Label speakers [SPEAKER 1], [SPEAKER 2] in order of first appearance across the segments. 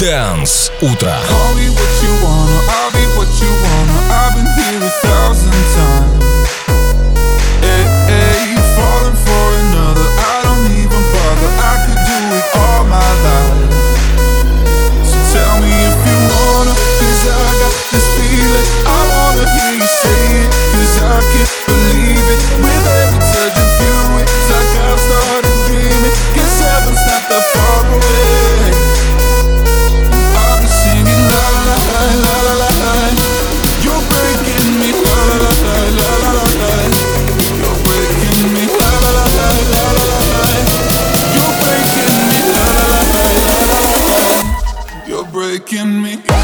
[SPEAKER 1] Dance утро.
[SPEAKER 2] Call me what you wanna, I'll be what you wanna. I've been here a thousand times. breaking me.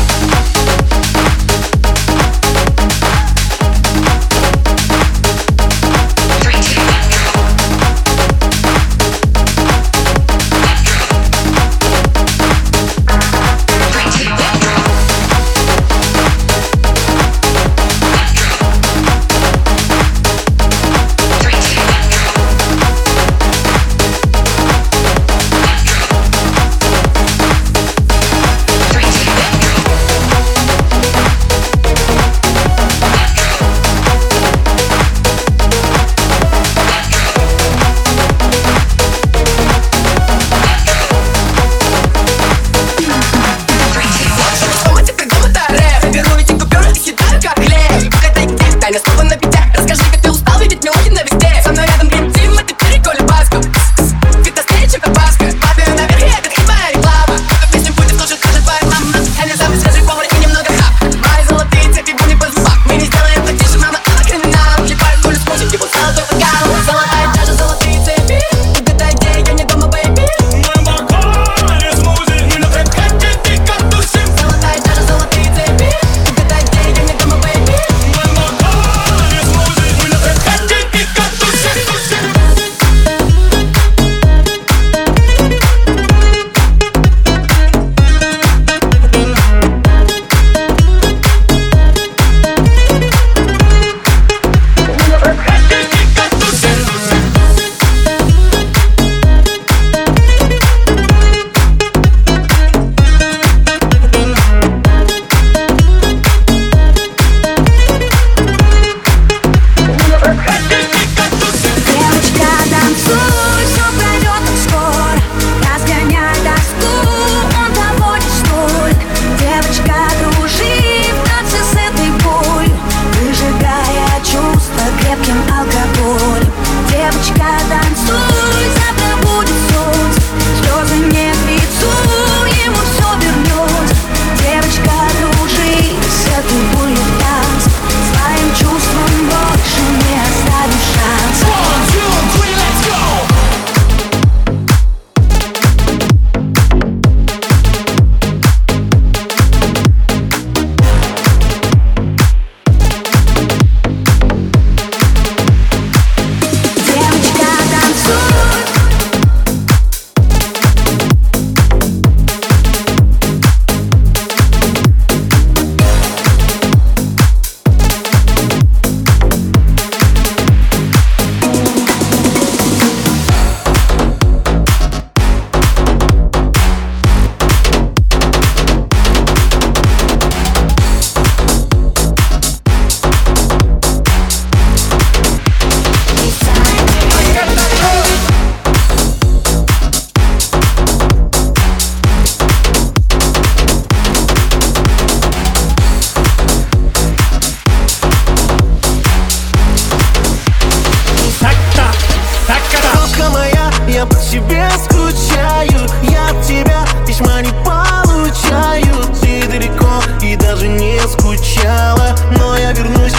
[SPEAKER 3] Не получают Ты далеко и даже не скучала. Но я вернусь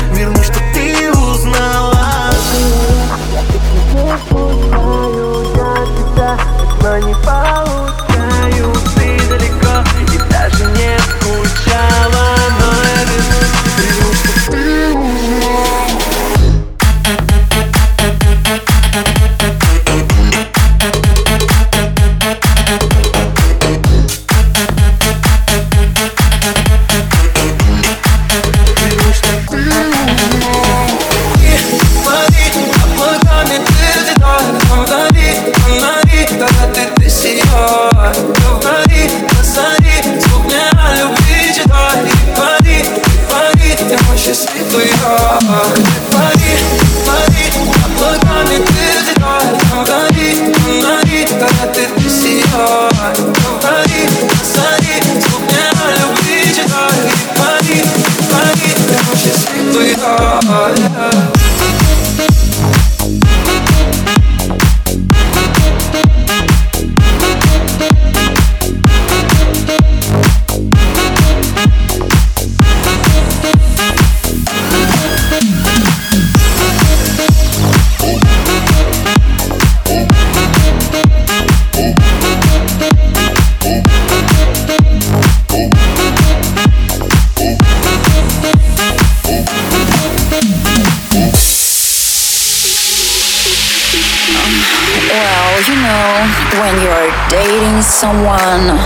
[SPEAKER 4] when you're dating someone.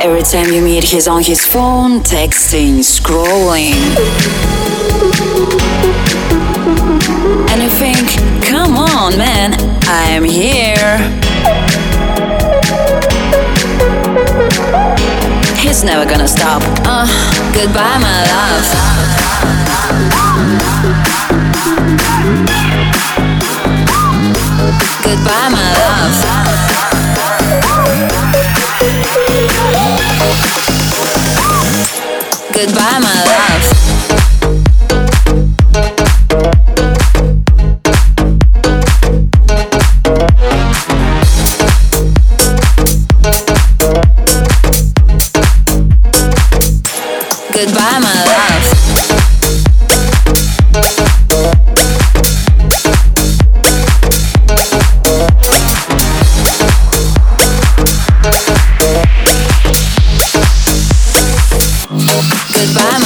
[SPEAKER 4] Every time you meet, he's on his phone, texting, scrolling. And you think, come on, man, I'm here. He's never gonna stop. Uh, goodbye, my love goodbye, my love. Goodbye, my love. goodbye.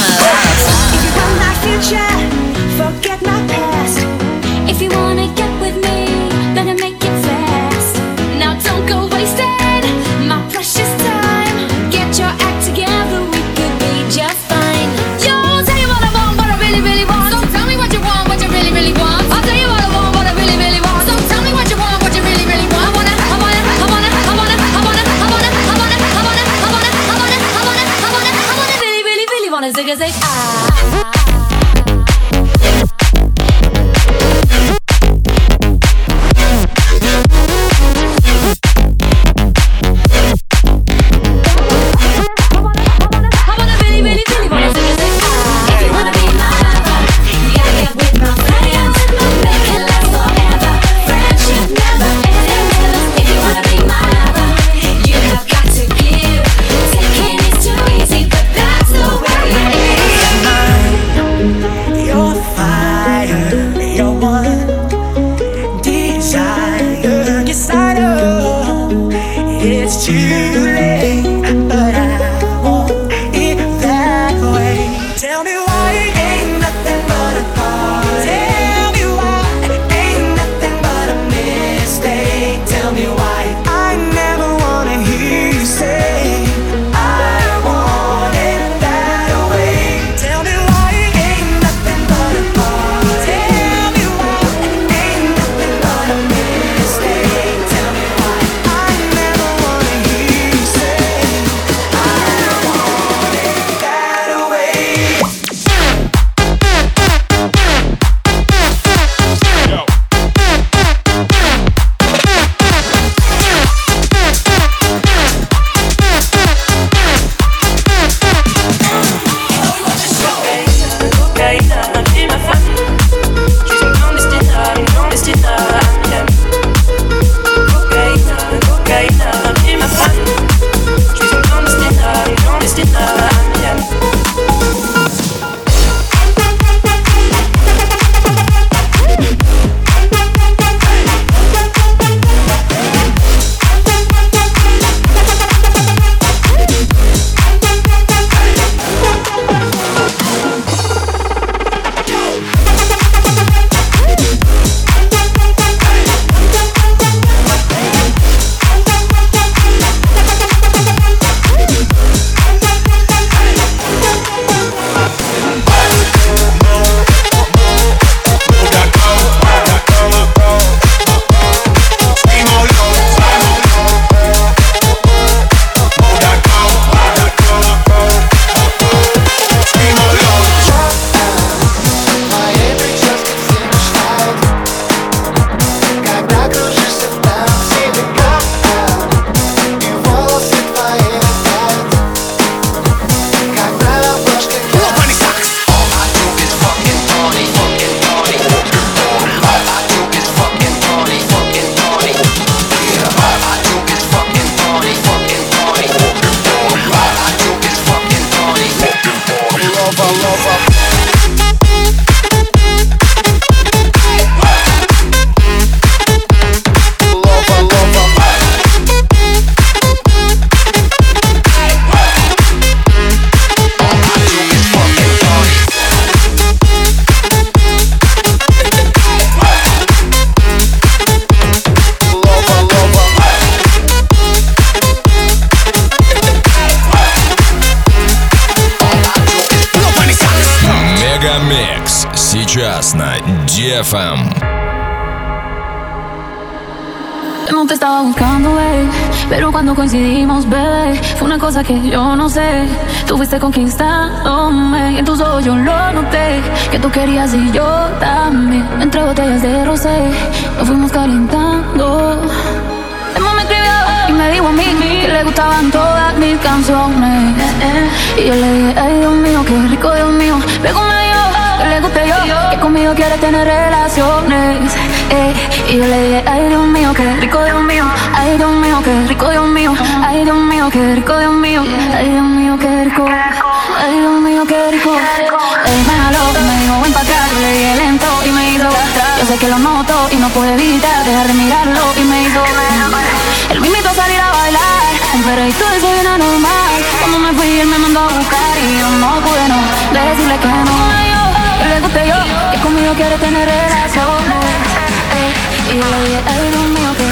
[SPEAKER 5] tell me
[SPEAKER 6] pero cuando coincidimos, bebé, fue una cosa que yo no sé. Tú fuiste conquistándome y en tus ojos yo lo noté, que tú querías y yo también. Entre botellas de rosé, nos fuimos calentando. Emma me escribió y me dijo a mí que le gustaban todas mis canciones. Y yo le dije, ay Dios mío, qué rico Dios mío, ve conmigo que le guste yo, que conmigo quiere tener relaciones. Eh, y yo le dije, ay Dios mío, qué rico Dios mío, ay Dios mío, qué rico Dios mío, ay Dios mío, qué rico Dios mío, ay Dios mío, qué rico, ay Dios mío, qué rico. Él me jaló, me dijo ven pa' acá, le dije lento y me hizo Yo sé que lo noto y no puedo evitar dejar de mirarlo. Y me hizo Él me invitó a salir a bailar, pero y todo eso viene normal. Cuando me fui él me mandó a buscar y yo no pude no. Decirle que no. Le guste yo, que conmigo quiere tener relaciones.
[SPEAKER 5] Yeah, yeah, I don't know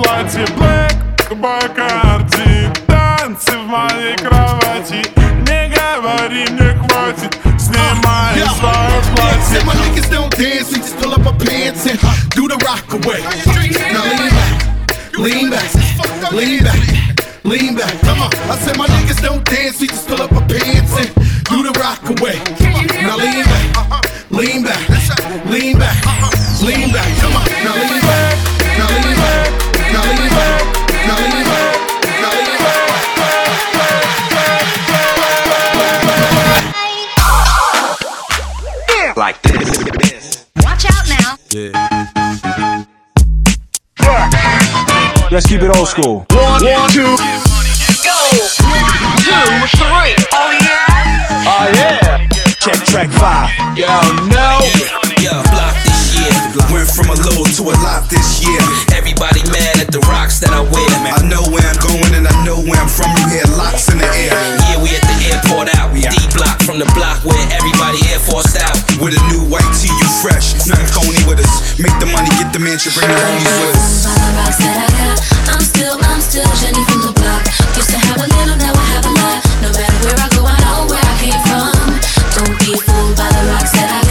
[SPEAKER 7] платье Black, Бакарди Танцы в моей кровати Не говори, мне хватит Снимай свое платье
[SPEAKER 8] Said my niggas don't dance, we just pull up our pants and do the rock away. Now lean back, lean back, lean back, lean back. Come on. I said my niggas don't dance, we just pull up our
[SPEAKER 9] Like this.
[SPEAKER 4] Watch out now.
[SPEAKER 10] Let's keep it old school. One, one, two. Oh yeah. Oh yeah. Check track five. Yo, no.
[SPEAKER 11] Yeah, block this year. Went from a little to a lot this year. Everybody mad at the rocks that I wear. I know where I'm going and I know where I'm from. You hear LOX in the air. Yeah, we at the airport out. We D block from the block where everybody Air Force out. With a new white tee, you fresh. Nothing phony with us. Make the money, get the mansion, bring the homies with us.
[SPEAKER 12] By the rocks that I got, I'm still, I'm still Jenny from the block. Used to have a little, now I have a lot. No matter where I go, I know where I came from. Don't be fooled by the rocks that I got.